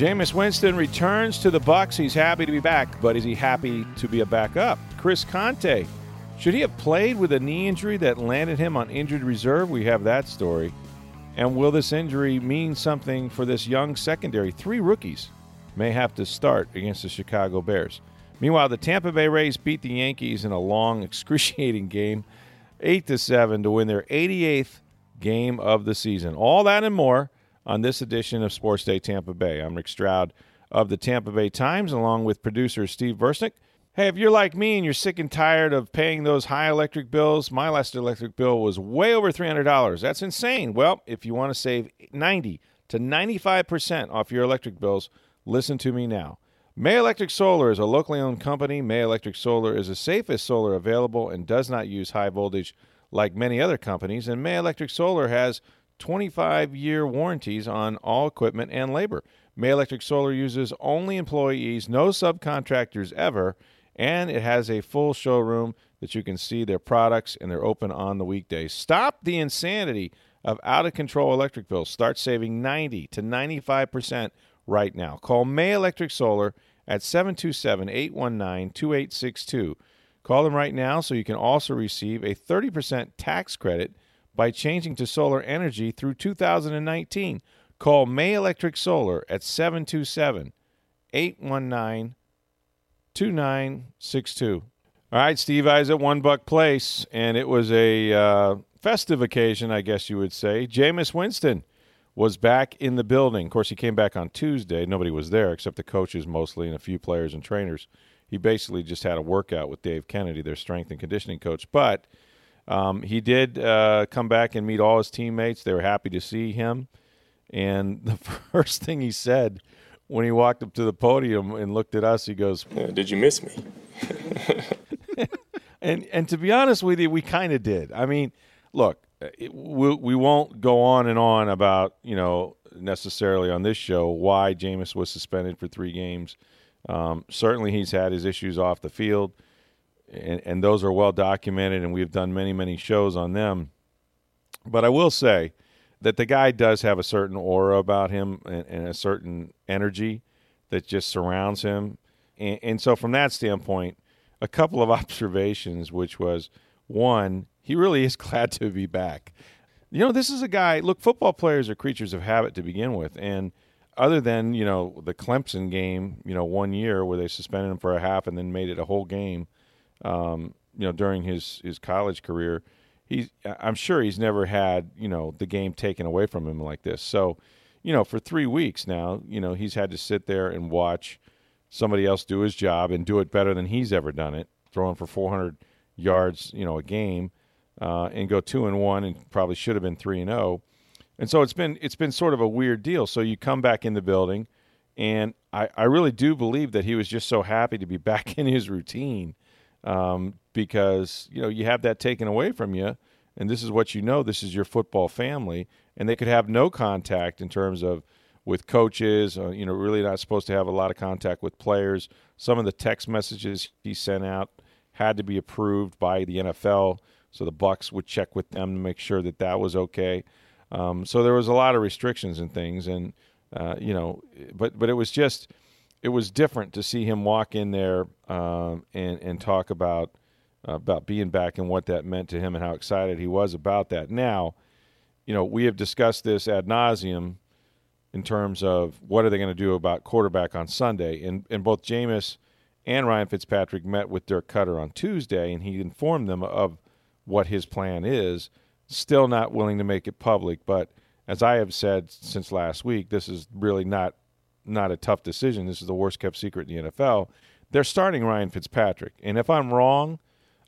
Jameis Winston returns to the Bucs. He's happy to be back, but is he happy to be a backup? Chris Conte, should he have played with a knee injury that landed him on injured reserve? We have that story. And will this injury mean something for this young secondary? Three rookies may have to start against the Chicago Bears. Meanwhile, the Tampa Bay Rays beat the Yankees in a long, excruciating game, 8 to 7 to win their 88th game of the season. All that and more on this edition of Sports Day Tampa Bay. I'm Rick Stroud of the Tampa Bay Times, along with producer Steve Versnick. Hey, if you're like me and you're sick and tired of paying those high electric bills, my last electric bill was way over $300. That's insane. Well, if you want to save 90 to 95% off your electric bills, listen to me now. May Electric Solar is a locally owned company. May Electric Solar is the safest solar available and does not use high voltage like many other companies. And May Electric Solar has 25 year warranties on all equipment and labor. May Electric Solar uses only employees, no subcontractors ever, and it has a full showroom that you can see their products and they're open on the weekdays. Stop the insanity of out of control electric bills. Start saving 90 to 95% right now. Call May Electric Solar at 727 819 2862. Call them right now so you can also receive a 30% tax credit by changing to solar energy through 2019. Call May Electric Solar at 727 819 2962. All right, Steve Eyes at One Buc Place, and it was a uh, festive occasion, I guess you would say. Jameis Winston was back in the building. Of course, he came back on Tuesday. Nobody was there except the coaches mostly and a few players and trainers. He basically just had a workout with Dave Kennedy, their strength and conditioning coach. But um, he did uh, come back and meet all his teammates. They were happy to see him. And the first thing he said when he walked up to the podium and looked at us, he goes, "Did you miss me?" and and to be honest with you, we kind of did. I mean, look, it, we, we won't go on and on about you know necessarily on this show why Jameis was suspended for three games. Um, certainly, he's had his issues off the field, and, and those are well documented, and we've done many many shows on them. But I will say that the guy does have a certain aura about him and, and a certain energy that just surrounds him, and, and so from that standpoint, a couple of observations, which was one he really is glad to be back. You know, this is a guy. Look, football players are creatures of habit to begin with, and other than you know the Clemson game, you know, one year where they suspended him for a half and then made it a whole game, um, you know, during his his college career, he's I'm sure he's never had you know the game taken away from him like this. So, you know, for three weeks now, you know, he's had to sit there and watch somebody else do his job and do it better than he's ever done it, throwing for 400 yards, you know, a game uh, and go two and one, and probably should have been three and zero. Oh. And so it's been it's been sort of a weird deal. So you come back in the building, and I, I really do believe that he was just so happy to be back in his routine um, because you know you have that taken away from you, and this is what you know. This is your football family, and they could have no contact in terms of with coaches. Uh, you know, really not supposed to have a lot of contact with players. Some of the text messages he sent out had to be approved by the NFL. So the Bucs would check with them to make sure that that was okay. Um, so there was a lot of restrictions and things, and uh, you know, but but it was just it was different to see him walk in there um, and and talk about uh, about being back and what that meant to him and how excited he was about that. Now, you know, we have discussed this ad nauseum in terms of what are they going to do about quarterback on Sunday, and and both Jameis and Ryan Fitzpatrick met with Dirk Koetter on Tuesday, and he informed them of what his plan is. Still not willing to make it public, but as I have said since last week, this is really not not a tough decision. This is the worst kept secret in the NFL. They're starting Ryan Fitzpatrick, and if I'm wrong,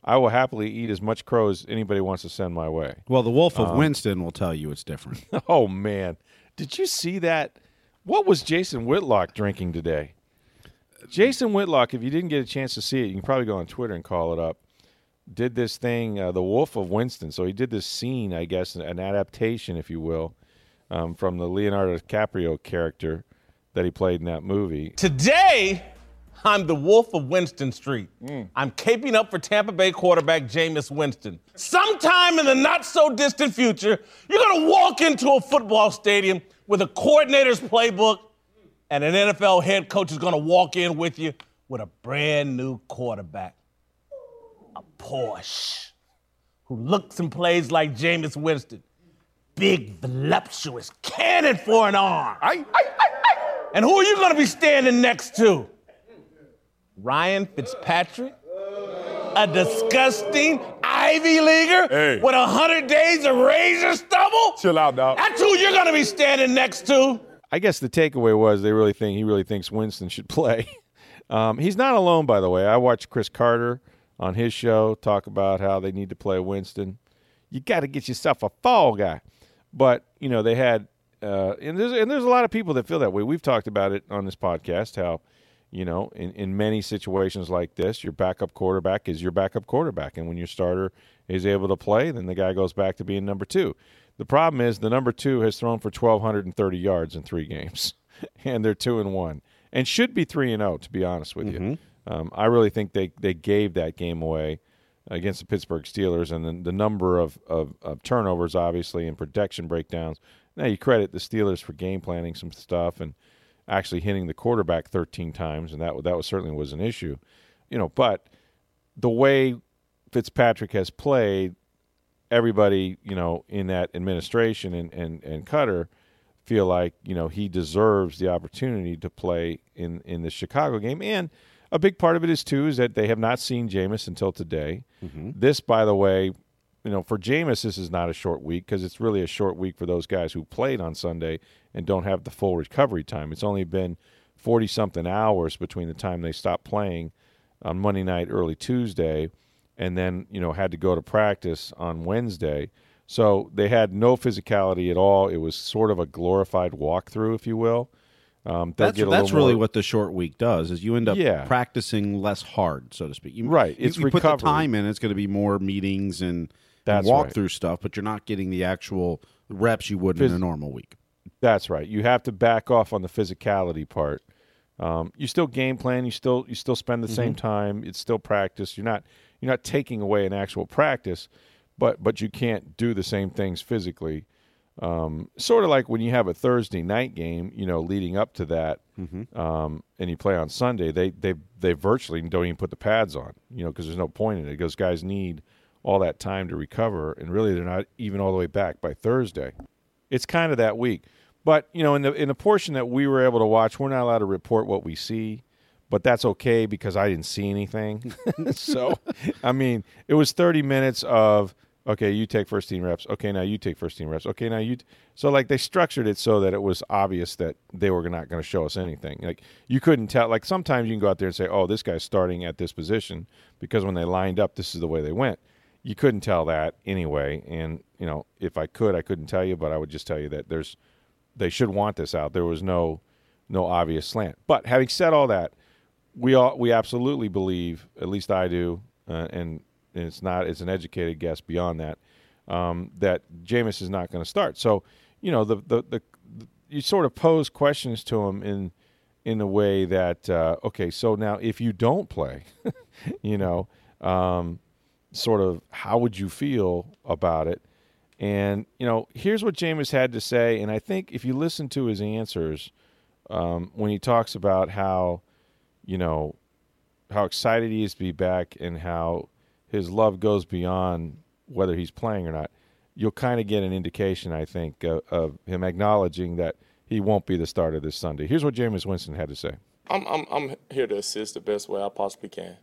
I will happily eat as much crow as anybody wants to send my way. Well, the Wolf Um, of Winston will tell you it's different. Oh man, did you see that? What was Jason Whitlock drinking today? Jason Whitlock, if you didn't get a chance to see it, you can probably go on Twitter and call it up. Did this thing, uh, the Wolf of Winston. So he did this scene, I guess, an adaptation, if you will, um, from the Leonardo DiCaprio character that he played in that movie. Today, I'm the Wolf of Winston Street. Mm. I'm caping up for Tampa Bay quarterback Jameis Winston. Sometime in the not so distant future, you're gonna walk into a football stadium with a coordinator's playbook, and an NFL head coach is gonna walk in with you with a brand new quarterback, a Porsche, who looks and plays like Jameis Winston. Big, voluptuous cannon for an arm. And who are you going to be standing next to? Ryan Fitzpatrick? A disgusting Ivy Leaguer Hey. with a hundred days of razor stubble? Chill out, dog. That's who you're going to be standing next to. I guess the takeaway was they really think he really thinks Winston should play. Um, he's not alone, by the way. I watched Cris Carter on his show talk about how they need to play Winston. You got to get yourself a fall guy, but you know they had, uh, and there's and there's a lot of people that feel that way. We've talked about it on this podcast how, you know, in in many situations like this, your backup quarterback is your backup quarterback, and when your starter is able to play, then the guy goes back to being number two. The problem is the number two has thrown for 1,230 yards in three games, and they're two and one, and should be three and zero. To be honest with you, um, I really think they they gave that game away against the Pittsburgh Steelers, and then the number of, of, of turnovers, obviously, and protection breakdowns. Now you credit the Steelers for game planning some stuff and actually hitting the quarterback 13 times, and that that was certainly was an issue, you know. But the way Fitzpatrick has played, everybody, you know, in that administration and, and, and Koetter feel like, you know, he deserves the opportunity to play in, in the Chicago game. And a big part of it is, too, is that they have not seen Jameis until today. Mm-hmm. This, by the way, you know, for Jameis, this is not a short week because it's really a short week for those guys who played on Sunday and don't have the full recovery time. It's only been 40 something hours between the time they stopped playing on Monday night, early Tuesday, and then, you know, had to go to practice on Wednesday. So they had no physicality at all. It was sort of a glorified walkthrough, if you will. Um, That's get a that's really more- what the short week does. Is you end up Yeah. practicing less hard, so to speak. You, Right, You, it's you put the recovery. time in. It's going to be more meetings and, That's and right. walkthrough stuff, but you're not getting the actual reps you would Phys- in a normal week. That's right. You have to back off on the physicality part. Um, you still game plan. You still you still spend the same time. It's still practice. You're not you're not taking away an actual practice, but but you can't do the same things physically. Um, sort of like when you have a Thursday night game, you know, leading up to that, um, and you play on Sunday. They they they virtually don't even put the pads on, you know, because there's no point in it. Because guys need all that time to recover, and really they're not even all the way back by Thursday it's kind of that week. But you know, in the in the portion that we were able to watch, we're not allowed to report what we see, but that's okay because I didn't see anything. so, I mean, it was 30 minutes of okay, you take first team reps. Okay, now you take first team reps. Okay, now you. T-. So like they structured it so that it was obvious that they were not going to show us anything. Like you couldn't tell. Like sometimes you can go out there and say, oh, this guy's starting at this position because when they lined up, this is the way they went you couldn't tell that anyway. And you know, if I could, I couldn't tell you, but I would just tell you that there's they should want this out. There was no no obvious slant. But having said all that, we all we absolutely believe, at least I do, uh, and, and it's not it's an educated guess beyond that, um, that Jameis is not going to start. So you know the, the the the you sort of pose questions to him in in a way that uh, okay, so now if you don't play, you know. Um, sort of how would you feel about it? And you know, here's what Jameis had to say, and I think if you listen to his answers um, when he talks about how, you know, how excited he is to be back and how his love goes beyond whether he's playing or not, you'll kind of get an indication, I think, of, him acknowledging that he won't be the starter this Sunday. Here's what Jameis Winston had to say. I'm I'm I'm here to assist the best way I possibly can.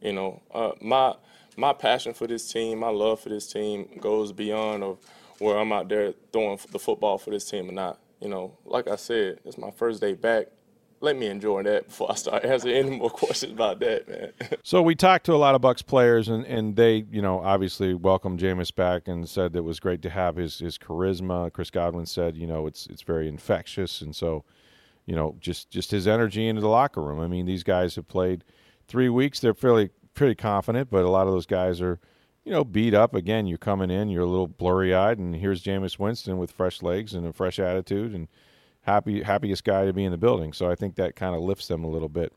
You know, uh, my my passion for this team, my love for this team goes beyond of where I'm out there throwing the football for this team or not. You know, like I said, it's my first day back. let me enjoy that before I start answering any more questions about that, man. So we talked to a lot of Bucs players, and, and they, you know, obviously welcomed Jameis back and said that it was great to have his his charisma. Chris Godwin said, you know, it's it's very infectious, and so, you know, just just his energy into the locker room. I mean, these guys have played three weeks; they're fairly pretty confident, but a lot of those guys are, you know, beat up. Again, you're coming in, you're a little blurry eyed, and here's Jameis Winston with fresh legs and a fresh attitude, and happy happiest guy to be in the building. So I think that kind of lifts them a little bit.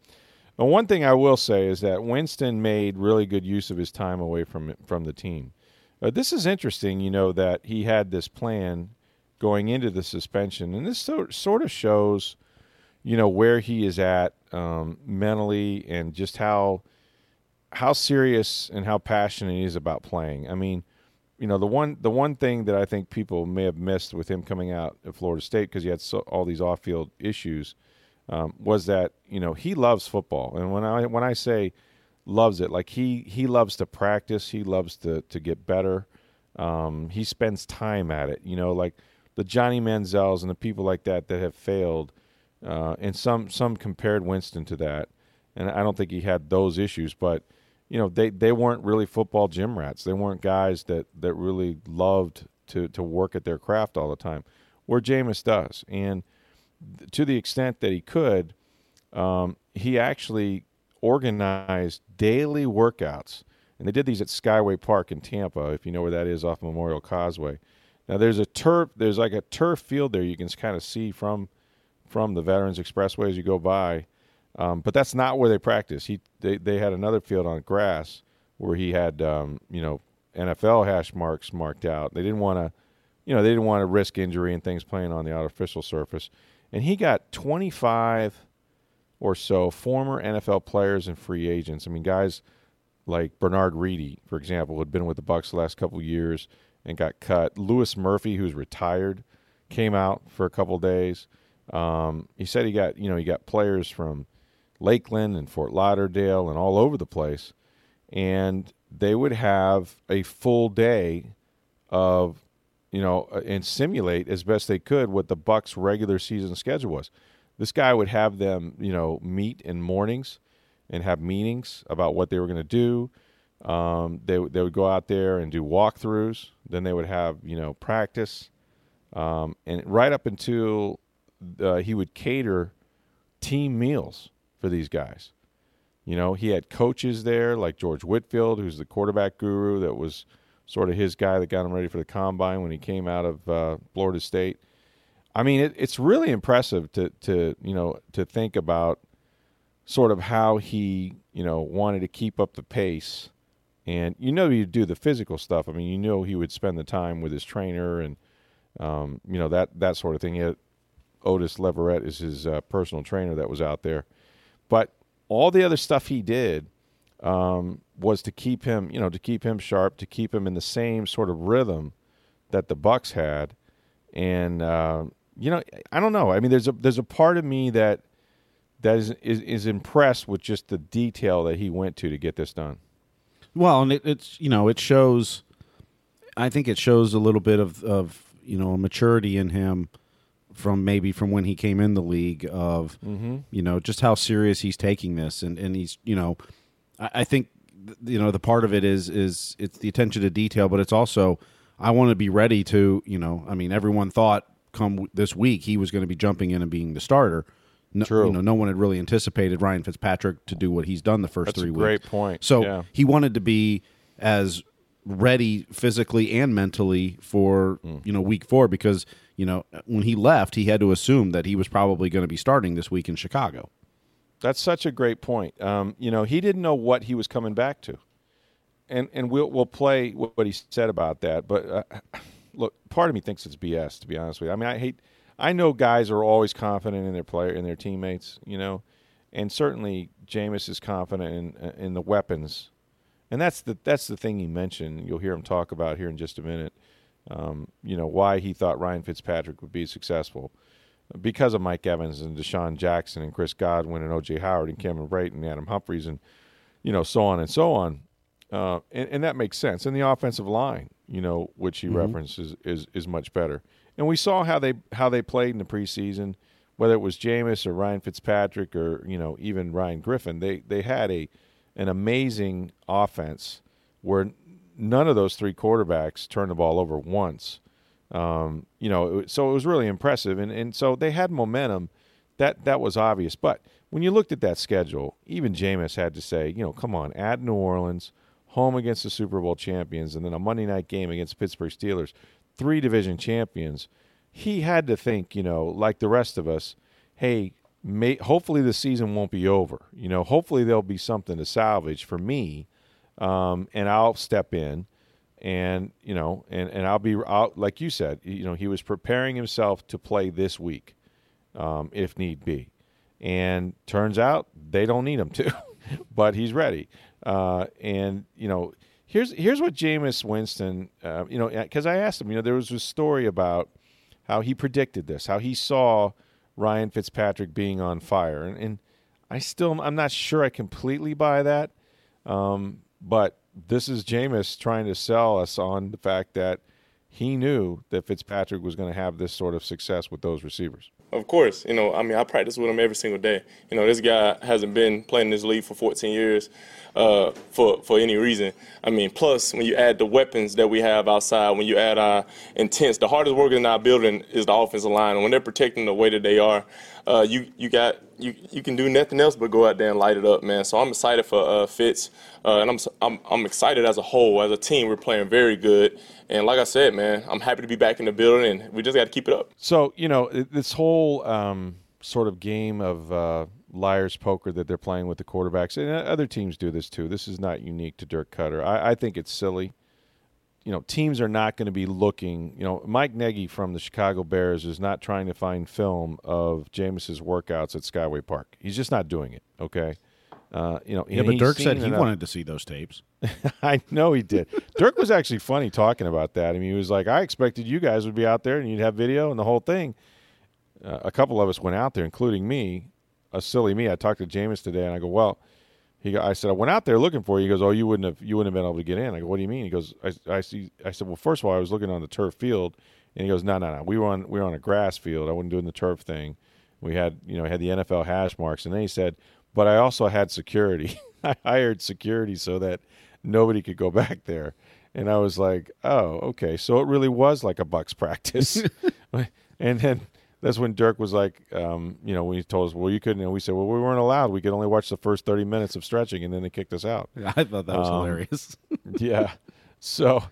But one thing I will say is that Winston made really good use of his time away from from the team. Uh, this is interesting, you know, that he had this plan going into the suspension, and this so, sort of shows, you know, where he is at um, mentally and just how how serious and how passionate he is about playing. I mean, you know, the one the one thing that I think people may have missed with him coming out of Florida State because he had so, all these off field issues um, was that you know he loves football, and when I when I say loves it, like he he loves to practice, he loves to to get better. Um, he spends time at it, you know, like the Johnny Manziels and the people like that that have failed, uh, and some some compared Winston to that, and I don't think he had those issues, but you know they they weren't really football gym rats. They weren't guys that that really loved to to work at their craft all the time, where Jameis does, and to the extent that he could, um, he actually organized daily workouts. And they did these at Skyway Park in Tampa, if you know where that is off Memorial Causeway. Now there's a turf, there's like a turf field there you can kind of see from from the Veterans Expressway as you go by, um, but that's not where they practice. He they they had another field on grass where he had um, you know NFL hash marks marked out. They didn't want to, you know, they didn't want to risk injury and things playing on the artificial surface and he got 25 or so former NFL players and free agents. I mean, guys like Bernard Reedy, for example, who had been with the Bucs the last couple years and got cut. Louis Murphy, who's retired, came out for a couple days. Um, he said he got you know he got players from Lakeland and Fort Lauderdale and all over the place, and they would have a full day of you know, uh, and simulate as best they could what the Bucs' regular season schedule was. This guy would have them, you know, meet in mornings and have meetings about what they were going to do. Um, they they would go out there and do walkthroughs. Then they would have you know practice, um, and right up until uh, he would cater team meals for these guys. You know, he had coaches there like George Whitfield, who's the quarterback guru that was sort of his guy that got him ready for the combine when he came out of uh, Florida State. I mean, it, it's really impressive to to you know to think about sort of how he you know wanted to keep up the pace, and you know he'd do the physical stuff. I mean, you know he would spend the time with his trainer and um, you know that that sort of thing. Had, Otis Leverett is his uh, personal trainer that was out there, but all the other stuff he did um, was to keep him, you know, to keep him sharp, to keep him in the same sort of rhythm that the Bucs had, and uh, you know, I don't know. I mean, there's a there's a part of me that that is, is is impressed with just the detail that he went to to get this done. Well, and it, it's you know it shows. I think it shows a little bit of of you know maturity in him from maybe from when he came in the league of mm-hmm. you know just how serious he's taking this and and he's you know I, I think you know the part of it is is it's the attention to detail, but it's also I want to be ready to you know I mean everyone thought come this week he was going to be jumping in and being the starter. No, True. You know, no one had really anticipated Ryan Fitzpatrick to do what he's done the first That's three a weeks. great point. So Yeah. he wanted to be as ready physically and mentally for Mm. you know week four because you know when he left he had to assume that he was probably going to be starting this week in Chicago. That's such a great point. Um, you know, he didn't know what he was coming back to, and and we'll we'll play what he said about that. But uh, look, part of me thinks it's BS. To be honest with you, I mean, I hate. I know guys are always confident in their player in their teammates. You know, and certainly Jameis is confident in in the weapons, and that's the that's the thing he mentioned. You'll hear him talk about here in just a minute. Um, you know why he thought Ryan Fitzpatrick would be successful because of Mike Evans and DeSean Jackson and Chris Godwin and O.J. Howard and Cameron Brate and Adam Humphries and you know so on and so on, uh, and, and that makes sense. And the offensive line, you know, which he references, is is much better. And we saw how they how they played in the preseason whether it was Jameis or Ryan Fitzpatrick or you know even Ryan Griffin, they they had a an amazing offense where none of those three quarterbacks turned the ball over once. Um, you know, so it was really impressive, and and so they had momentum. That that was obvious, but when you looked at that schedule, even Jameis had to say, you know, come on, at New Orleans, home against the Super Bowl champions, and then a Monday night game against Pittsburgh Steelers, three division champions. He had to think, you know, like the rest of us, hey, may, hopefully the season won't be over. You know, hopefully there'll be something to salvage for me, um, and I'll step in, and you know, and and I'll be out like you said. You know, he was preparing himself to play this week, um, if need be, and turns out they don't need him to, but he's ready. Uh, and you know, here's here's what Jameis Winston, uh, you know, because I asked him, you know, there was a story about how he predicted this, how he saw Ryan Fitzpatrick being on fire, and, and I still I'm not sure I completely buy that, um, but this is Jameis trying to sell us on the fact that he knew that Fitzpatrick was going to have this sort of success with those receivers. Of course, you know, I mean, I practice with him every single day. You know, this guy hasn't been playing this league for 14 years uh, for for any reason. I mean, plus when you add the weapons that we have outside, when you add our intense, the hardest worker in our building is the offensive line. And when they're protecting the way that they are, uh, you you got you you can do nothing else but go out there and light it up, man. So I'm excited for uh, Fitz, uh, and I'm, I'm I'm excited as a whole, as a team. We're playing very good, and like I said, man, I'm happy to be back in the building, and we just got to keep it up. So you know this whole um, sort of game of uh, liar's poker that they're playing with the quarterbacks, and other teams do this too. This is not unique to Dirk Koetter I, I think it's silly you know, teams are not going to be looking. You know, Mike Nagy from the Chicago Bears is not trying to find film of Jameis's workouts at Skyway Park. He's just not doing it. Okay. Uh, you know, yeah, but Dirk said he wanted to see those tapes. I know he did. Dirk was actually funny talking about that. I mean, he was like, "I expected you guys would be out there and you'd have video and the whole thing." Uh, a couple of us went out there, including me, a silly me. I talked to Jameis today, and I go, "Well, he, I said, I went out there looking for you. He goes, oh, you wouldn't have, you wouldn't have been able to get in. I go, what do you mean? He goes, I, I see. I said, well, first of all, I was looking on the turf field, and he goes, no, no, no. We were on, we were on a grass field. I wasn't doing the turf thing. We had, you know, had the NFL hash marks, and then he said, but I also had security. I hired security so that nobody could go back there. And I was like, oh, okay. So it really was like a Bucs practice. and then that's when Dirk was like, um, you know, when he told us, well, you couldn't, and we said, well, we weren't allowed. We could only watch the first 30 minutes of stretching, and then they kicked us out. Yeah, I thought that was um, hilarious. yeah. So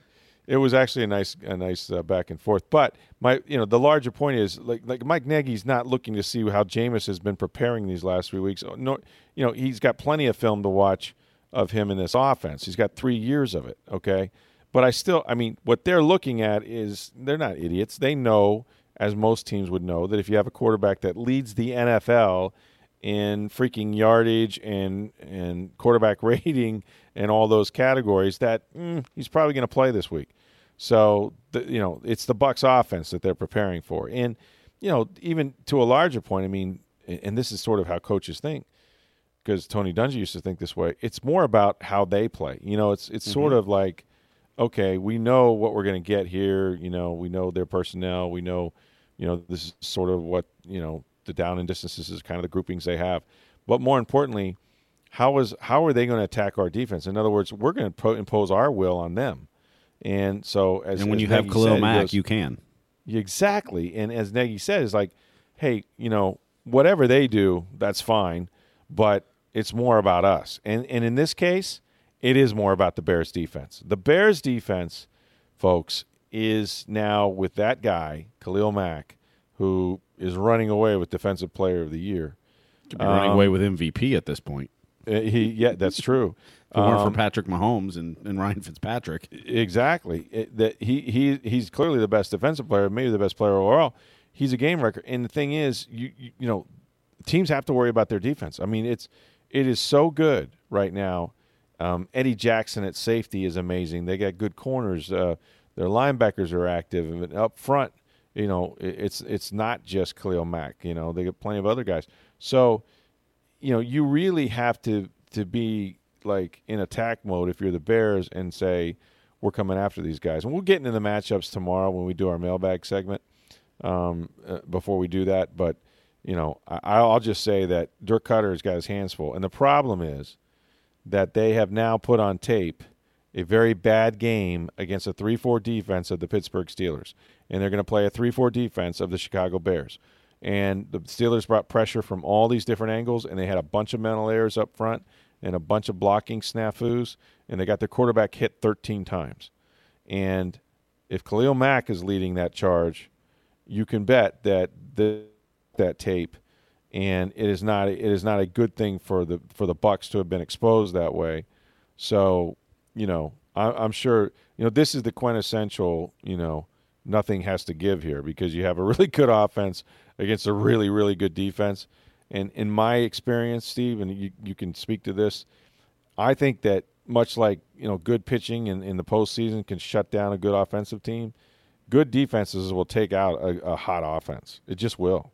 it was actually a nice, a nice uh, back and forth. But my, you know, the larger point is like, like Mike Nagy's not looking to see how Jameis has been preparing these last three weeks. No, you know, he's got plenty of film to watch of him in this offense. He's got three years of it. Okay. But I still, I mean, what they're looking at is they're not idiots. They know as most teams would know, that if you have a quarterback that leads the NFL in freaking yardage and and quarterback rating and all those categories, that mm, he's probably going to play this week. So the, you know, it's the Bucs offense that they're preparing for, and you know, even to a larger point, I mean, and this is sort of how coaches think, because Tony Dungy used to think this way. It's more about how they play. You know, it's it's mm-hmm. sort of like okay, we know what we're going to get here. You know, we know their personnel. We know, you know, this is sort of what you know the down and distances is kind of the groupings they have. But more importantly, how is how are they going to attack our defense? In other words, we're going to pro- impose our will on them. And so, as and when as you Nagy have Khalil said, Mack, goes, you can exactly. And as Nagy said, is like, hey, you know, whatever they do, that's fine, but it's more about us. And and in this case, it is more about the Bears defense. The Bears defense, folks, is now with that guy, Khalil Mack, who is running away with Defensive Player of the Year. Could be running Um, away with MVP at this point. Uh, He, yeah, that's true. If it weren't Um, for Patrick Mahomes and, and Ryan Fitzpatrick. Exactly. It, that he he he's clearly the best defensive player, maybe the best player overall. He's a game record. And the thing is, you you, you know, teams have to worry about their defense. I mean, it's it is so good right now. Um, Eddie Jackson at safety is amazing. They got good corners. Uh, their linebackers are active, and up front, you know, it's it's not just Khalil Mack. You know, they got plenty of other guys. So, you know, you really have to to be like in attack mode if you're the Bears and say we're coming after these guys. And we'll get into the matchups tomorrow when we do our mailbag segment. Um, uh, before we do that, but you know, I, I'll just say that Dirk Koetter has got his hands full, and the problem is that they have now put on tape a very bad game against a 3-4 defense of the Pittsburgh Steelers, and they're going to play a 3-4 defense of the Chicago Bears. And the Steelers brought pressure from all these different angles, and they had a bunch of mental errors up front and a bunch of blocking snafus, and they got their quarterback hit 13 times. And if Khalil Mack is leading that charge, you can bet that the, that tape, and it is not it is not a good thing for the for the Bucs to have been exposed that way. So, you know, I, I'm sure you know this is the quintessential you know nothing has to give here because you have a really good offense against a really really good defense. And in my experience, Steve, and you you can speak to this, I think that much like you know good pitching in, in the postseason can shut down a good offensive team, good defenses will take out a, a hot offense. It just will.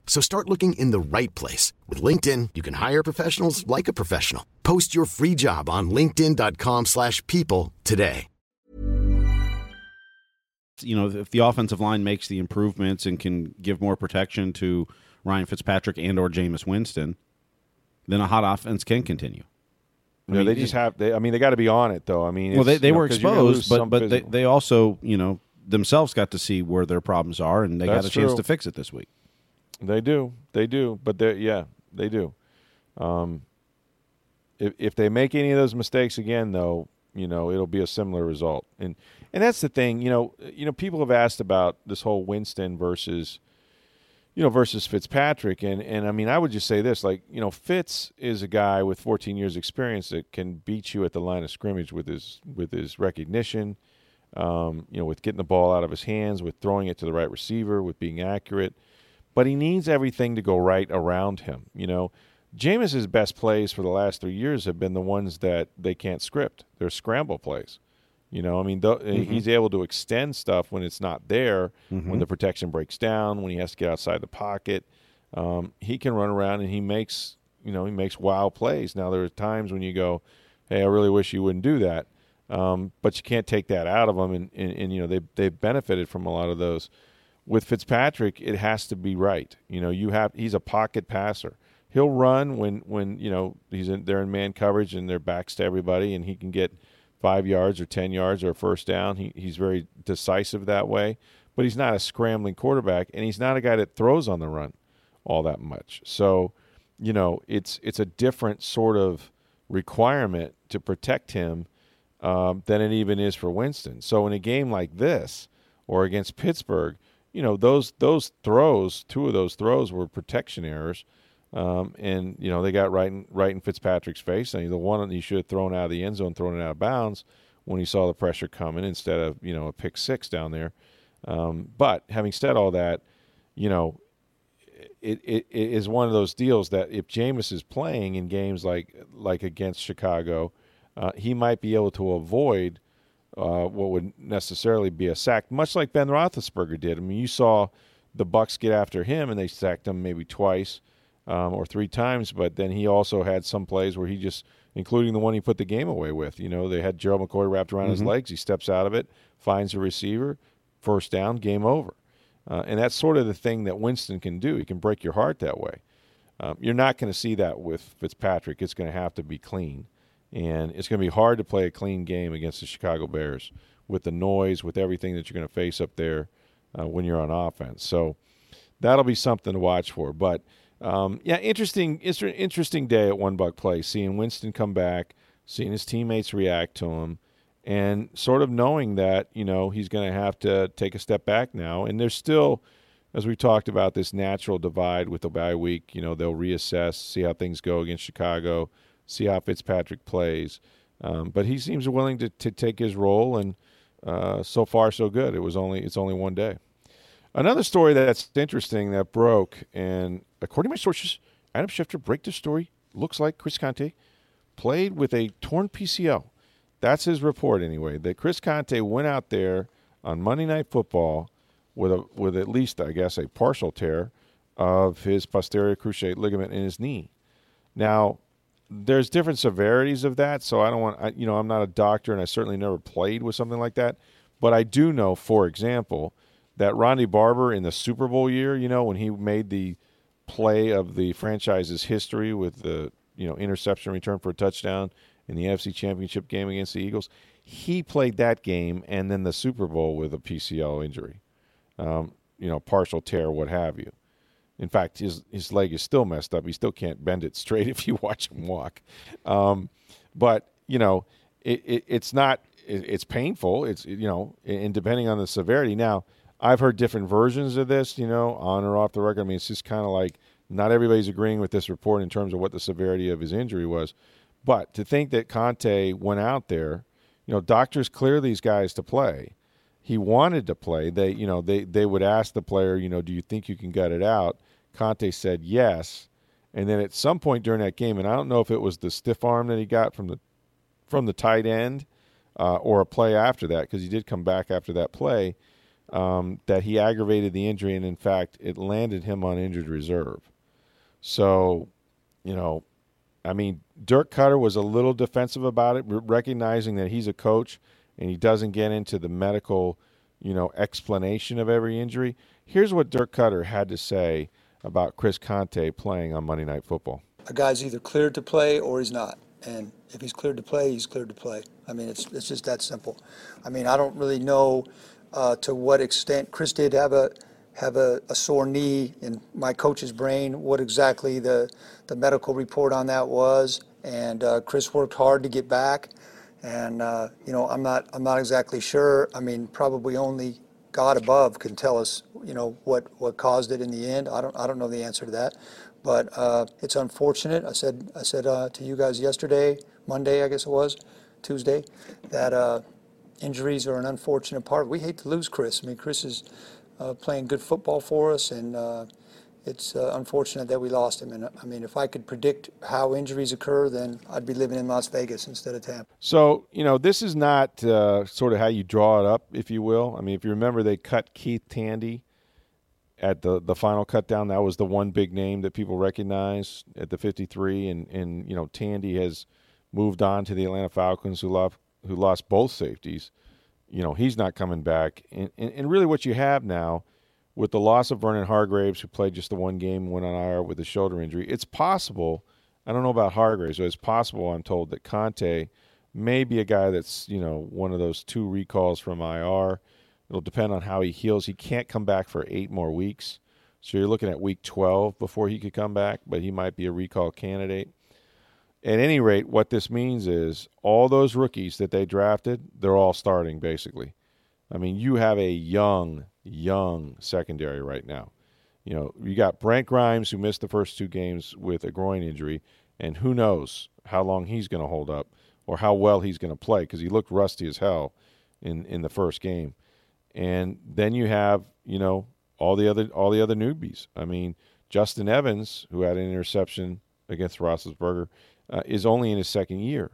So start looking in the right place. With LinkedIn, you can hire professionals like a professional. Post your free job on linkedin.com/people slash people today. you know if the offensive line makes the improvements and can give more protection to Ryan Fitzpatrick and or Jameis Winston, then a hot offense can continue. I You know, mean, they just have. They, I mean, they got to be on it though. I mean, well, they, it's, they you know, were 'cause you're gonna lose exposed, but but they, physical- they also you know themselves got to see where their problems are, and they got a chance true. to fix it this week. They do. They do. But they yeah, they do. Um, if if they make any of those mistakes again, though, you know, it'll be a similar result. And and that's the thing. You know, you know, people have asked about this whole Winston versus, you know, versus Fitzpatrick. And and I mean, I would just say this: like, you know, Fitz is a guy with 14 years experience that can beat you at the line of scrimmage with his with his recognition. Um, you know, with getting the ball out of his hands, with throwing it to the right receiver, with being accurate but he needs everything to go right around him. You know, Jameis's best plays for the last three years have been the ones that they can't script. They're scramble plays. You know, I mean, th- he's able to extend stuff when it's not there, when the protection breaks down, when he has to get outside the pocket. Um, he can run around and he makes, you know, he makes wild plays. Now there are times when you go, "Hey, I really wish you wouldn't do that," um, but you can't take that out of them, and, and, and you know they they've benefited from a lot of those with Fitzpatrick, it has to be right. You know, you have he's a pocket passer. He'll run when when you know he's in they're in man coverage and they're backs to everybody, and he can get five yards or ten yards or a first down. He he's very decisive that way, but he's not a scrambling quarterback, and he's not a guy that throws on the run all that much. So, you know, it's it's a different sort of requirement to protect him um, than it even is for Winston. So in a game like this or against Pittsburgh, you know those those throws, two of those throws were protection errors, um, and you know they got right in right in Fitzpatrick's face. And the one he should have thrown out of the end zone, thrown it out of bounds when he saw the pressure coming instead of you know a pick six down there. Um, but having said all that, you know it, it, it is one of those deals that if Jameis is playing in games like like against Chicago, uh, he might be able to avoid uh, what would necessarily be a sack, much like Ben Roethlisberger did. I mean, you saw the Bucs get after him, and they sacked him maybe twice um, or three times. But then he also had some plays where he just, including the one he put the game away with. You know, they had Gerald McCoy wrapped around his legs. He steps out of it, finds a receiver, first down, game over. Uh, and that's sort of the thing that Winston can do. He can break your heart that way. Um, you're not going to see that with Fitzpatrick. It's going to have to be clean. And it's going to be hard to play a clean game against the Chicago Bears with the noise, with everything that you're going to face up there uh, when you're on offense. So that'll be something to watch for. But um, yeah, interesting. Interesting day at One Buc Place, seeing Winston come back, seeing his teammates react to him, and sort of knowing that you know he's going to have to take a step back now. And there's still, as we talked about, this natural divide with the bye week. You know, they'll reassess, see how things go against Chicago, see how Fitzpatrick plays. Um, but he seems willing to, to take his role, and uh, so far so good. It was only it's only one day. Another story that's interesting that broke, and according to my sources, Adam Schefter break the story. Looks like Chris Conte played with a torn PCL. That's his report anyway. That Chris Conte went out there on Monday Night Football with a with at least I guess a partial tear of his posterior cruciate ligament in his knee. Now, there's different severities of that, so I don't want I, you know I'm not a doctor and I certainly never played with something like that, but I do know, for example, that Ronde Barber in the Super Bowl year, you know, when he made the play of the franchise's history with the you know interception return for a touchdown in the NFC Championship game against the Eagles, he played that game and then the Super Bowl with a PCL injury, um, you know, partial tear, what have you. In fact, his his leg is still messed up. He still can't bend it straight if you watch him walk. Um, but you know, it, it, it's not. It, it's painful. It's you know, and depending on the severity. Now, I've heard different versions of this. You know, on or off the record. I mean, it's just kind of like not everybody's agreeing with this report in terms of what the severity of his injury was. But to think that Conte went out there, you know, doctors clear these guys to play. He wanted to play. They, you know, they they would ask the player, you know, do you think you can gut it out? Conte said yes. And then at some point during that game, and I don't know if it was the stiff arm that he got from the from the tight end uh, or a play after that, because he did come back after that play, um, that he aggravated the injury, and in fact, it landed him on injured reserve. So, you know, I mean, Dirk Koetter was a little defensive about it, recognizing that he's a coach and he doesn't get into the medical, you know, explanation of every injury. Here's what Dirk Koetter had to say about Chris Conte playing on Monday Night Football. A guy's either cleared to play or he's not. And if he's cleared to play, he's cleared to play. I mean, it's, it's just that simple. I mean, I don't really know uh, to what extent Chris did have a have a, a, sore knee in my coach's brain, what exactly the, the medical report on that was. And uh, Chris worked hard to get back. And, uh, you know, I'm not, I'm not exactly sure. I mean, probably only God above can tell us, you know, what, what caused it in the end. I don't, I don't know the answer to that, but uh, it's unfortunate. I said, I said uh, to you guys yesterday, Monday, I guess it was, Tuesday, that uh, injuries are an unfortunate part. We hate to lose Chris. I mean, Chris is uh, playing good football for us, and uh, it's uh, unfortunate that we lost him. And I mean, if I could predict how injuries occur, then I'd be living in Las Vegas instead of Tampa. So, you know, this is not uh, sort of how you draw it up, if you will. I mean, if you remember, they cut Keith Tandy at the, the final cut down. That was the one big name that people recognize at the 53. And, and you know, Tandy has moved on to the Atlanta Falcons, who lost, who lost both safeties. You know, he's not coming back. And, and, and really what you have now – with the loss of Vernon Hargreaves, who played just the one game, went on IR with a shoulder injury, it's possible. I don't know about Hargreaves, but it's possible. I'm told that Conte may be a guy that's you know one of those two recalls from IR. It'll depend on how he heals. He can't come back for eight more weeks, so you're looking at week 12 before he could come back. But he might be a recall candidate. At any rate, what this means is all those rookies that they drafted, they're all starting basically. I mean, you have a young young secondary right now. You know, you got Brent Grimes who missed the first two games with a groin injury, and who knows how long he's going to hold up or how well he's going to play because he looked rusty as hell in in the first game. And then you have, you know, all the other all the other newbies. I mean, Justin Evans, who had an interception against Roethlisberger, uh, is only in his second year,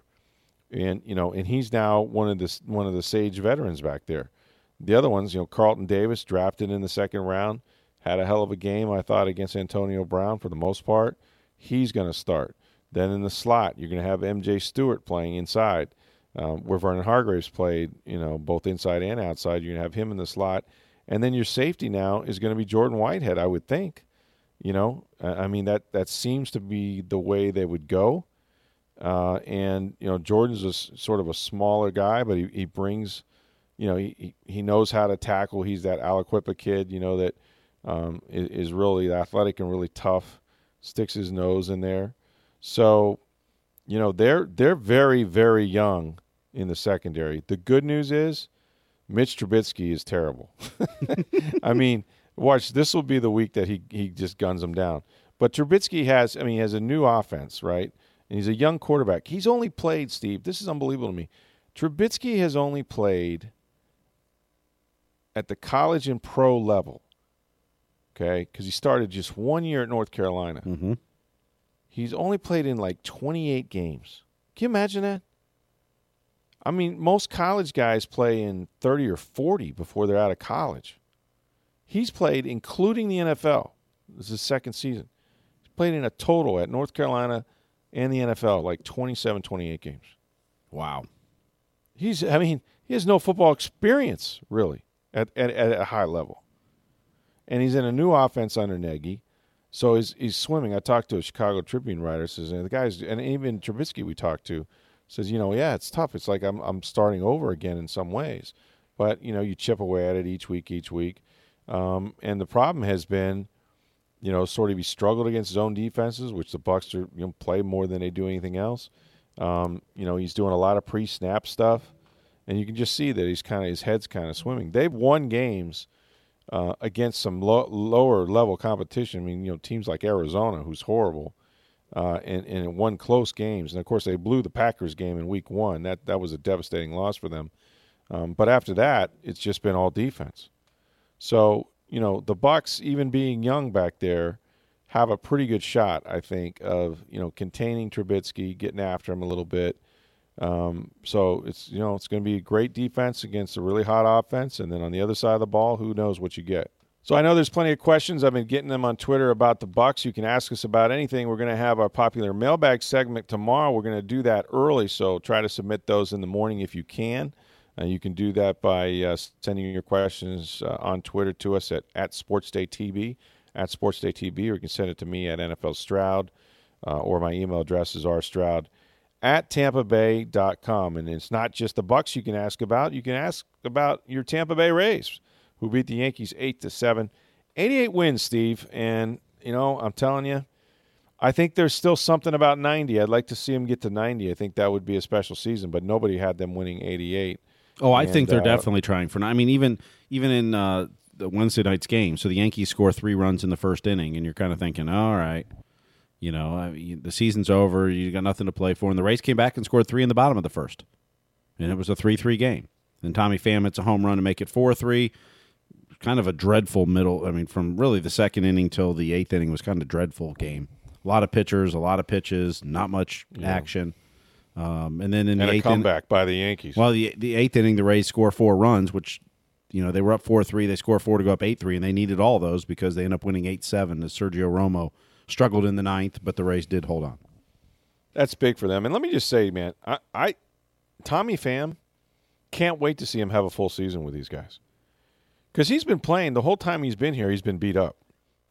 and you know, and he's now one of the one of the sage veterans back there. The other ones, you know, Carlton Davis drafted in the second round, had a hell of a game, I thought, against Antonio Brown for the most part. He's going to start. Then in the slot, you're going to have MJ Stewart playing inside, um, where Vernon Hargreaves played, you know, both inside and outside. You're going to have him in the slot. And then your safety now is going to be Jordan Whitehead, I would think. You know, I mean that that seems to be the way they would go. Uh, and you know, Jordan's a, sort of a smaller guy, but he, he brings you know, he, he knows how to tackle. He's that Aliquippa kid, you know, that um, is, is really athletic and really tough, sticks his nose in there. So, you know, they're they're very very young in the secondary. The good news is Mitch Trubisky is terrible. I mean, watch this will be the week that he he just guns them down. But Trubisky has I mean, he has a new offense, right? And he's a young quarterback. He's only played, Steve. This is unbelievable to me. Trubisky has only played at the college and pro level, okay, because he started just one year at North Carolina. Mm-hmm. He's only played in like 28 games. Can you imagine that? I mean, most college guys play in 30 or 40 before they're out of college. He's played, including the NFL. This is his second season. He's played in a total at North Carolina and the NFL, like 27, 28 games. Wow. He's, I mean, he has no football experience, really, at, at, at a high level. And he's in a new offense under Nagy. So he's, he's swimming. I talked to a Chicago Tribune writer, says, and the guys, and even Trubisky we talked to, says, you know, yeah, it's tough. It's like I'm, I'm starting over again in some ways. But, you know, you chip away at it each week, each week. Um, and the problem has been, you know, sort of he struggled against zone defenses, which the Bucs are, you know, play more than they do anything else. Um, you know, he's doing a lot of pre-snap stuff, and you can just see that he's kind of his head's kind of swimming. They've won games uh, against some lo- lower level competition. I mean, you know, teams like Arizona, who's horrible, uh, and and won close games. And of course, they blew the Packers game in Week One. That that was a devastating loss for them. Um, but after that, it's just been all defense. So you know, the Bucs, even being young back there, have a pretty good shot, I think, of you know containing Trubisky, getting after him a little bit. Um, so it's you know it's going to be a great defense against a really hot offense, and then on the other side of the ball, who knows what you get. So I know there's plenty of questions. I've been getting them on Twitter about the Bucs. You can ask us about anything. We're going to have our popular mailbag segment tomorrow. We're going to do that early, so try to submit those in the morning if you can. Uh, you can do that by uh, sending your questions uh, on Twitter to us at, at SportsDayTB, at SportsDayTB, or you can send it to me at NFL Stroud, uh, or my email address is rstroud at tampabay.com. And it's not just the Bucs you can ask about. You can ask about your Tampa Bay Rays, who beat the Yankees 8 to 7. 88 wins, Steve. And, you know, I'm telling you, I think there's still something about 90. I'd like to see them get to 90. I think that would be a special season, but nobody had them winning 88. Oh, I And, think they're uh, definitely trying for. I mean, even even in uh, the Wednesday night's game, so the Yankees score three runs in the first inning, and you're kind of thinking, all right, you know, I mean, the season's over, you got nothing to play for, and the Rays came back and scored three in the bottom of the first, and it was a three-three game. And Tommy Pham hits a home run to make it four-three. Kind of a dreadful middle. I mean, from really the second inning till the eighth inning was kind of a dreadful game. A lot of pitchers, a lot of pitches, not much action. Um, and then in And the a eighth inning, comeback by the Yankees. well, the the eighth inning, the Rays score four runs, which you know they were up four three. They score four to go up eight three, and they needed all those because they end up winning eight seven. As Sergio Romo struggled in the ninth, but the Rays did hold on. That's big for them. And let me just say, man, I, I Tommy Pham can't wait to see him have a full season with these guys. Because he's been playing the whole time he's been here, he's been beat up.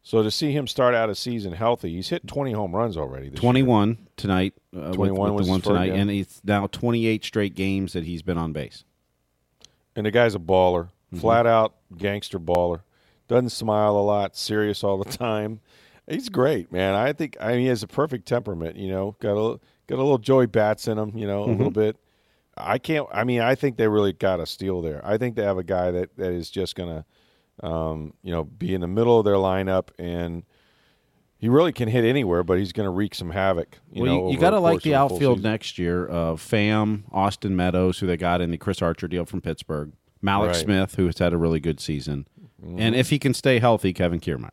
So to see him start out a season healthy, he's hit 20 home runs already. This Twenty year. tonight. Uh, 21 with, with was the one tonight, yeah. and it's now twenty eight straight games that he's been on base. And the guy's a baller, Mm-hmm. flat out gangster baller. Doesn't smile a lot, serious all the time. He's great, man. I think I mean, he has a perfect temperament. You know, got a got a little Joey Bats in him. You know, a Mm-hmm. little bit. I can't. I mean, I think they really got a steal there. I think they have a guy that that is just gonna, um, you know, be in the middle of their lineup and. He really can hit anywhere, but he's going to wreak some havoc. You well, know, you, you got to like the of a full outfield next year of Pham, Austin Meadows, who they got in the Chris Archer deal from Pittsburgh, Mallex Right. Smith, who has had a really good season, and if he can stay healthy, Kevin Kiermaier.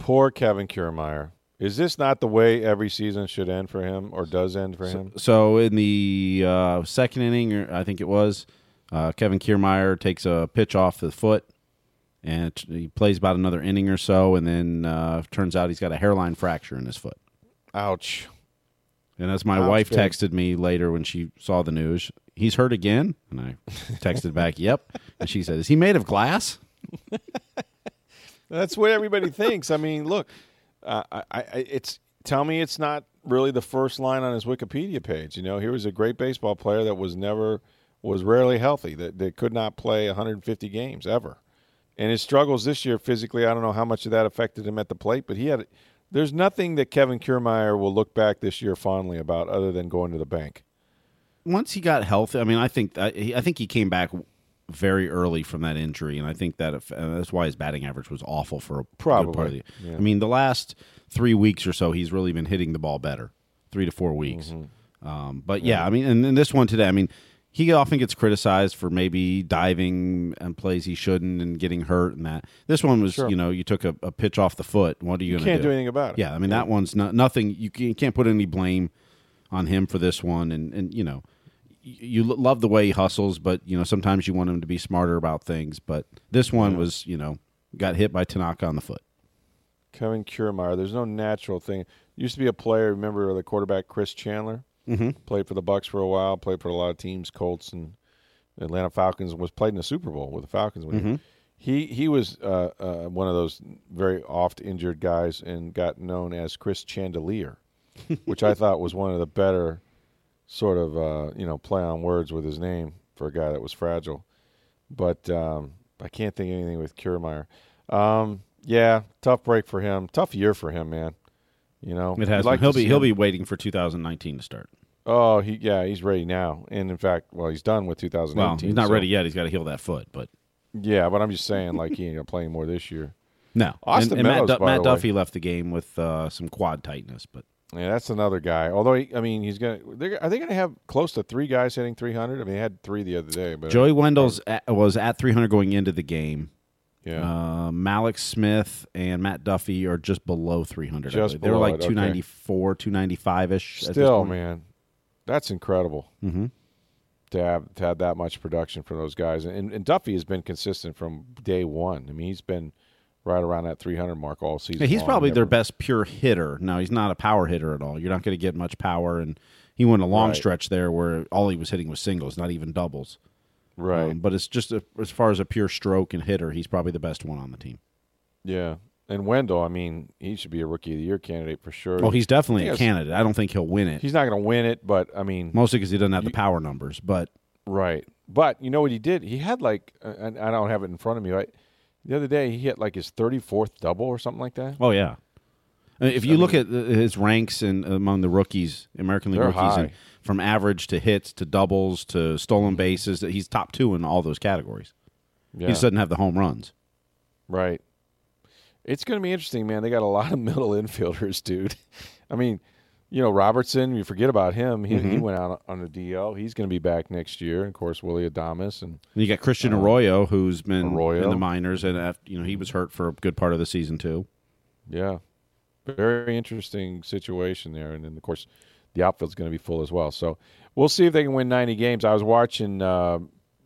Poor Kevin Kiermaier. Is this not the way every season should end for him, or does end for him? So in the uh, second inning, I think it was, uh, Kevin Kiermaier takes a pitch off the foot, and it- he plays about another inning or so, and then uh, turns out he's got a hairline fracture in his foot. Ouch. And as my Ouch, wife texted me later when she saw the news, he's hurt again, and I texted back, "Yep," and she said, "Is he made of glass?" That's what everybody thinks. I mean, look, uh, I, I, it's tell me it's not really the first line on his Wikipedia page. You know, here was a great baseball player that was never, was rarely healthy, that, that could not play 150 games ever. And his struggles this year physically, I don't know how much of that affected him at the plate, but he had. There's nothing that Kevin Kiermaier will look back this year fondly about other than going to the bank. once he got healthy, I mean, I think I think he came back very early from that injury, and I think that if, that's why his batting average was awful for a good part of the. yeah. I mean, the last three weeks or so, he's really been hitting the ball better. Three to four weeks, Mm-hmm. um, but yeah, I mean, and, and this one today, I mean, he often gets criticized for maybe diving and plays he shouldn't and getting hurt and that. This one was, Sure. you know, you took a, a pitch off the foot. What are you, You can't do anything about it. Yeah, I mean, that one's not nothing. You, can, you can't put any blame on him for this one, and and you know, you love the way he hustles, but you know sometimes you want him to be smarter about things. But this one was you know got hit by Tanaka on the foot. Kevin Kiermaier. There's no natural thing. Used to be a player. Remember the quarterback Chris Chandler? Mm-hmm. Played for the Bucs for a while. Played for a lot of teams, Colts and Atlanta Falcons. Was played in the Super Bowl with the Falcons. When Mm-hmm. he he was uh, uh, one of those very oft injured guys and got known as Chris Chandelier, which I thought was one of the better sort of uh, you know play on words with his name for a guy that was fragile. But um, I can't think of anything with Kiermaier. Um, yeah, tough break for him. Tough year for him, man. You know, It has. Like he'll be he'll him- be waiting for 2019 to start. Oh, he yeah, he's ready now. And in fact, well, he's done with 2019. Well, he's not so- ready yet. He's got to heal that foot, but Yeah, but I'm just saying, like he ain't gonna play more this year. no. Austin and, and Matt, Meadows, Du- by Matt the way. Duffy left the game with uh, some quad tightness, but Yeah, that's another guy. Although he, I mean, he's gonna. They're, are they gonna have close to three guys hitting 300? I mean, they had three the other day, but Joey Wendle's at, was at 300 going into the game. yeah, Uh, Mallex Smith and Matt Duffy are just below 300. Just they were like it, okay. 294, 295 ish. still, man, that's incredible. Mm-hmm. to have to have that much production from those guys. And, and Duffy has been consistent from day one. I mean, he's been right around that 300 mark all season. Yeah, he's long. probably their best pure hitter. Now he's not a power hitter at all. You're not going to get much power, and he went a long Right. stretch there where all he was hitting was singles, not even doubles. right. Um, but it's just a, as far as a pure stroke and hitter, he's probably the best one on the team. yeah. And Wendle, I mean, he should be a rookie of the year candidate for sure. Oh, he's definitely a candidate. I don't think he'll win it, He's not going to win it, but I mean, mostly because he doesn't have the power numbers. But right. But you know what he did? He had like, and I don't have it in front of me. Right? The other day, he hit like his 34th double or something like that. oh yeah, I mean, if you look at uh, his ranks in among the rookies, American League rookies, and from average to hits to doubles to stolen bases, that he's top two in all those categories. Yeah. He just doesn't have the home runs. Right. It's going to be interesting, man. They got a lot of middle infielders, dude. I mean, you know, Robertson, you forget about him. He, he went out on the DL. He's going to be back next year. And of course, Willy Adames. And And you got Christian Arroyo, who's been Arroyo. in the minors, and uh, you know he was hurt for a good part of the season too. yeah, very interesting situation there. And then, of course, the outfield's going to be full as well. So we'll see if they can win 90 games. I was watching, uh,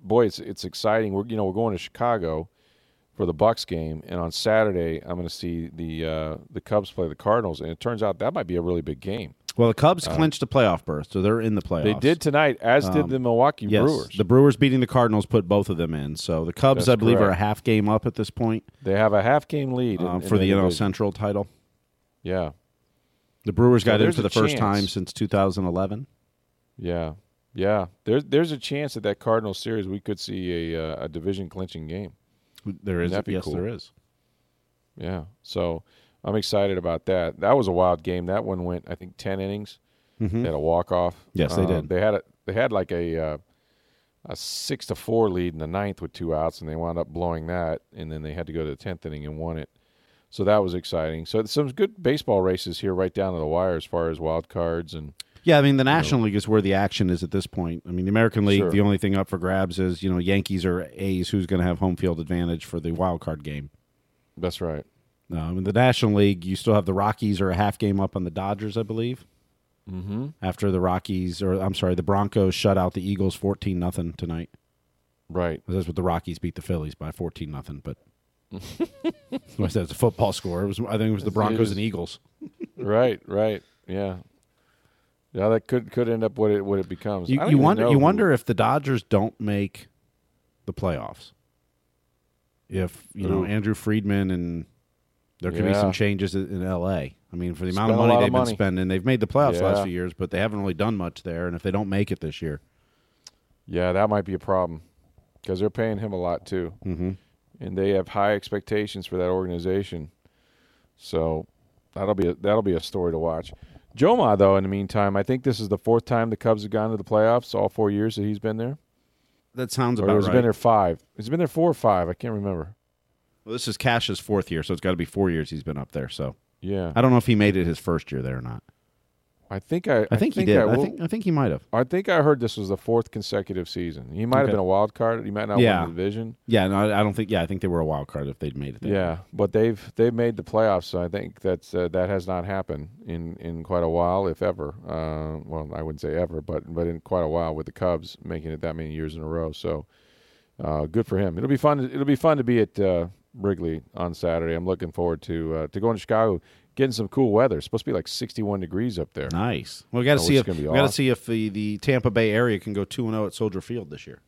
boy, it's, it's exciting. We're, you know, we're going to Chicago for the Bucs game, and on Saturday I'm going to see the uh, the Cubs play the Cardinals, and it turns out that might be a really big game. Well, the Cubs clinched a playoff berth, so they're in the playoffs. Uh, They did tonight, as did the Milwaukee Yes, Brewers. the Brewers beating the Cardinals put both of them in. So the Cubs, That's I believe, are a half game up at this point they have a half game lead in- uh, in for the NL. Central title. Yeah, The Brewers So got in for the first chance. time since 2011. yeah, yeah. There's there's a chance that that Cardinals series we could see a uh, a division clinching game. There is, yes, cool. there is. Yeah, so I'm excited about that. That was a wild game. That one went, I think, ten innings. They had a walk off. Mm-hmm. Yes, they did. They had a they had like a uh, a six to four lead in the ninth with two outs, and they wound up blowing that, and then they had to go to the tenth inning and won it. So that was exciting. So some good baseball races here, right down to the wire, as far as wild cards and Yeah, I mean the National League is where the action is at this point. I mean the American League, Sure. the only thing up for grabs is you know Yankees or A's who's going to have home field advantage for the wild card game. that's right. Um, in the National League, you still have the Rockies are a half game up on the Dodgers, I believe. Mm-hmm. After the Rockies, or I'm sorry, the Broncos shut out the Eagles fourteen nothing tonight. Right. That's what the Rockies beat the Phillies by fourteen nothing. But I said it's a football score. It was I think it was the Broncos was- and Eagles. right. Right. Yeah. Yeah, that could could end up what it what it becomes. You, you wonder you who- wonder if the Dodgers don't make the playoffs. If you know Ooh. Andrew Friedman and there could be some changes in in L.A. I mean, for the Spend amount of money they've been money. spending, they've made the playoffs the last few years, but they haven't really done much there. And if they don't make it this year, Yeah, that might be a problem because they're paying him a lot too, mm-hmm. and they have high expectations for that organization. So that'll be a, that'll be a story to watch. Joma, though, in the meantime, I think this is the fourth time the Cubs have gone to the playoffs. All four years that he's been there, that sounds about right. or about has right. been there five. He's been there four or five? I can't remember. Well, this is Cash's fourth year, so it's got to be four years he's been up there. So Yeah, I don't know if he made it his first year there or not. I think I. I think, he did. I, I, think I think he might have. I think I heard this was the fourth consecutive season. He might have Okay. been a wild card. He might not Yeah. win the division. Yeah, no, I I don't think. Yeah, I think they were a wild card if they'd made it there. Yeah, but they've they've made the playoffs. So I think that's uh, that has not happened in, in quite a while, if ever. Uh, well, I wouldn't say ever, but but in quite a while with the Cubs making it that many years in a row. So uh, good for him. It'll be fun. It'll be fun to be at uh, Wrigley on Saturday. I'm looking forward to uh, to going to Chicago, getting some cool weather. It's supposed to be like 61 degrees up there. Nice. Well, we got to Oh, see if we got to see if the, the Tampa Bay area can go two and zero at Soldier Field this year.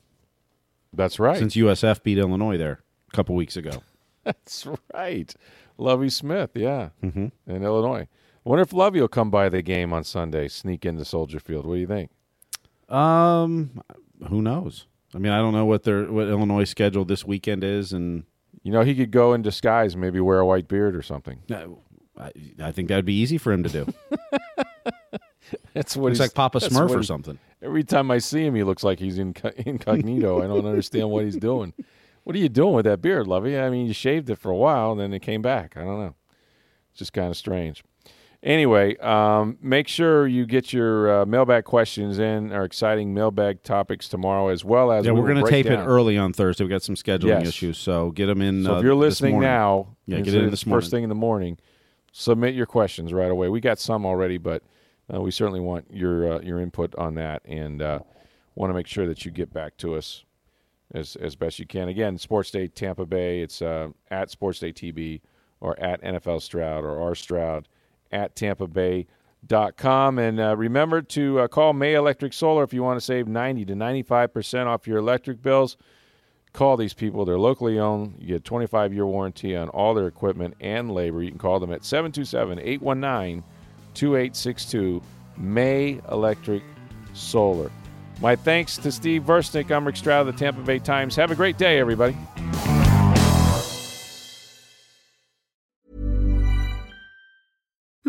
That's right. Since USF beat Illinois there a couple weeks ago. That's right. Lovie Smith, yeah, mm-hmm. in Illinois. I wonder if Lovie will come by the game on Sunday, sneak into Soldier Field. What do you think? Um, who knows? I mean, I don't know what their what Illinois schedule this weekend is, and You know, he could go in disguise, maybe wear a white beard or something. uh, I, I think that'd be easy for him to do. That's what Looks he's like Papa Smurf or he- something. Every time I see him, he looks like he's inco- incognito. I don't understand what he's doing. What are you doing with that beard, Lovie? I mean, you shaved it for a while, and then it came back. I don't know. It's just kind of strange. Anyway, um, make sure you get your uh, mailbag questions in, our exciting mailbag topics tomorrow, as well as Yeah, we we're going to tape it early on Thursday. We got some scheduling Yes. issues, so get them in. So uh, if you're listening morning. now, yeah, get it in this first thing in the morning. Submit your questions right away. We got some already, but uh, we certainly want your uh, your input on that, and uh, want to make sure that you get back to us as as best you can. Again, Sports Day Tampa Bay. It's uh, at Sports Day TB or at NFL Stroud or R Stroud at Tampa Bay. Dot com and uh, remember to uh, call May Electric Solar if you want to save 90 to 95 percent off your electric bills call these people. They're locally owned. You get 25 year warranty on all their equipment and labor. You can call them at 727 819 2862 May Electric Solar. My thanks to Steve Versnick. I'm Rick Stroud of the Tampa Bay Times. Have a great day, everybody.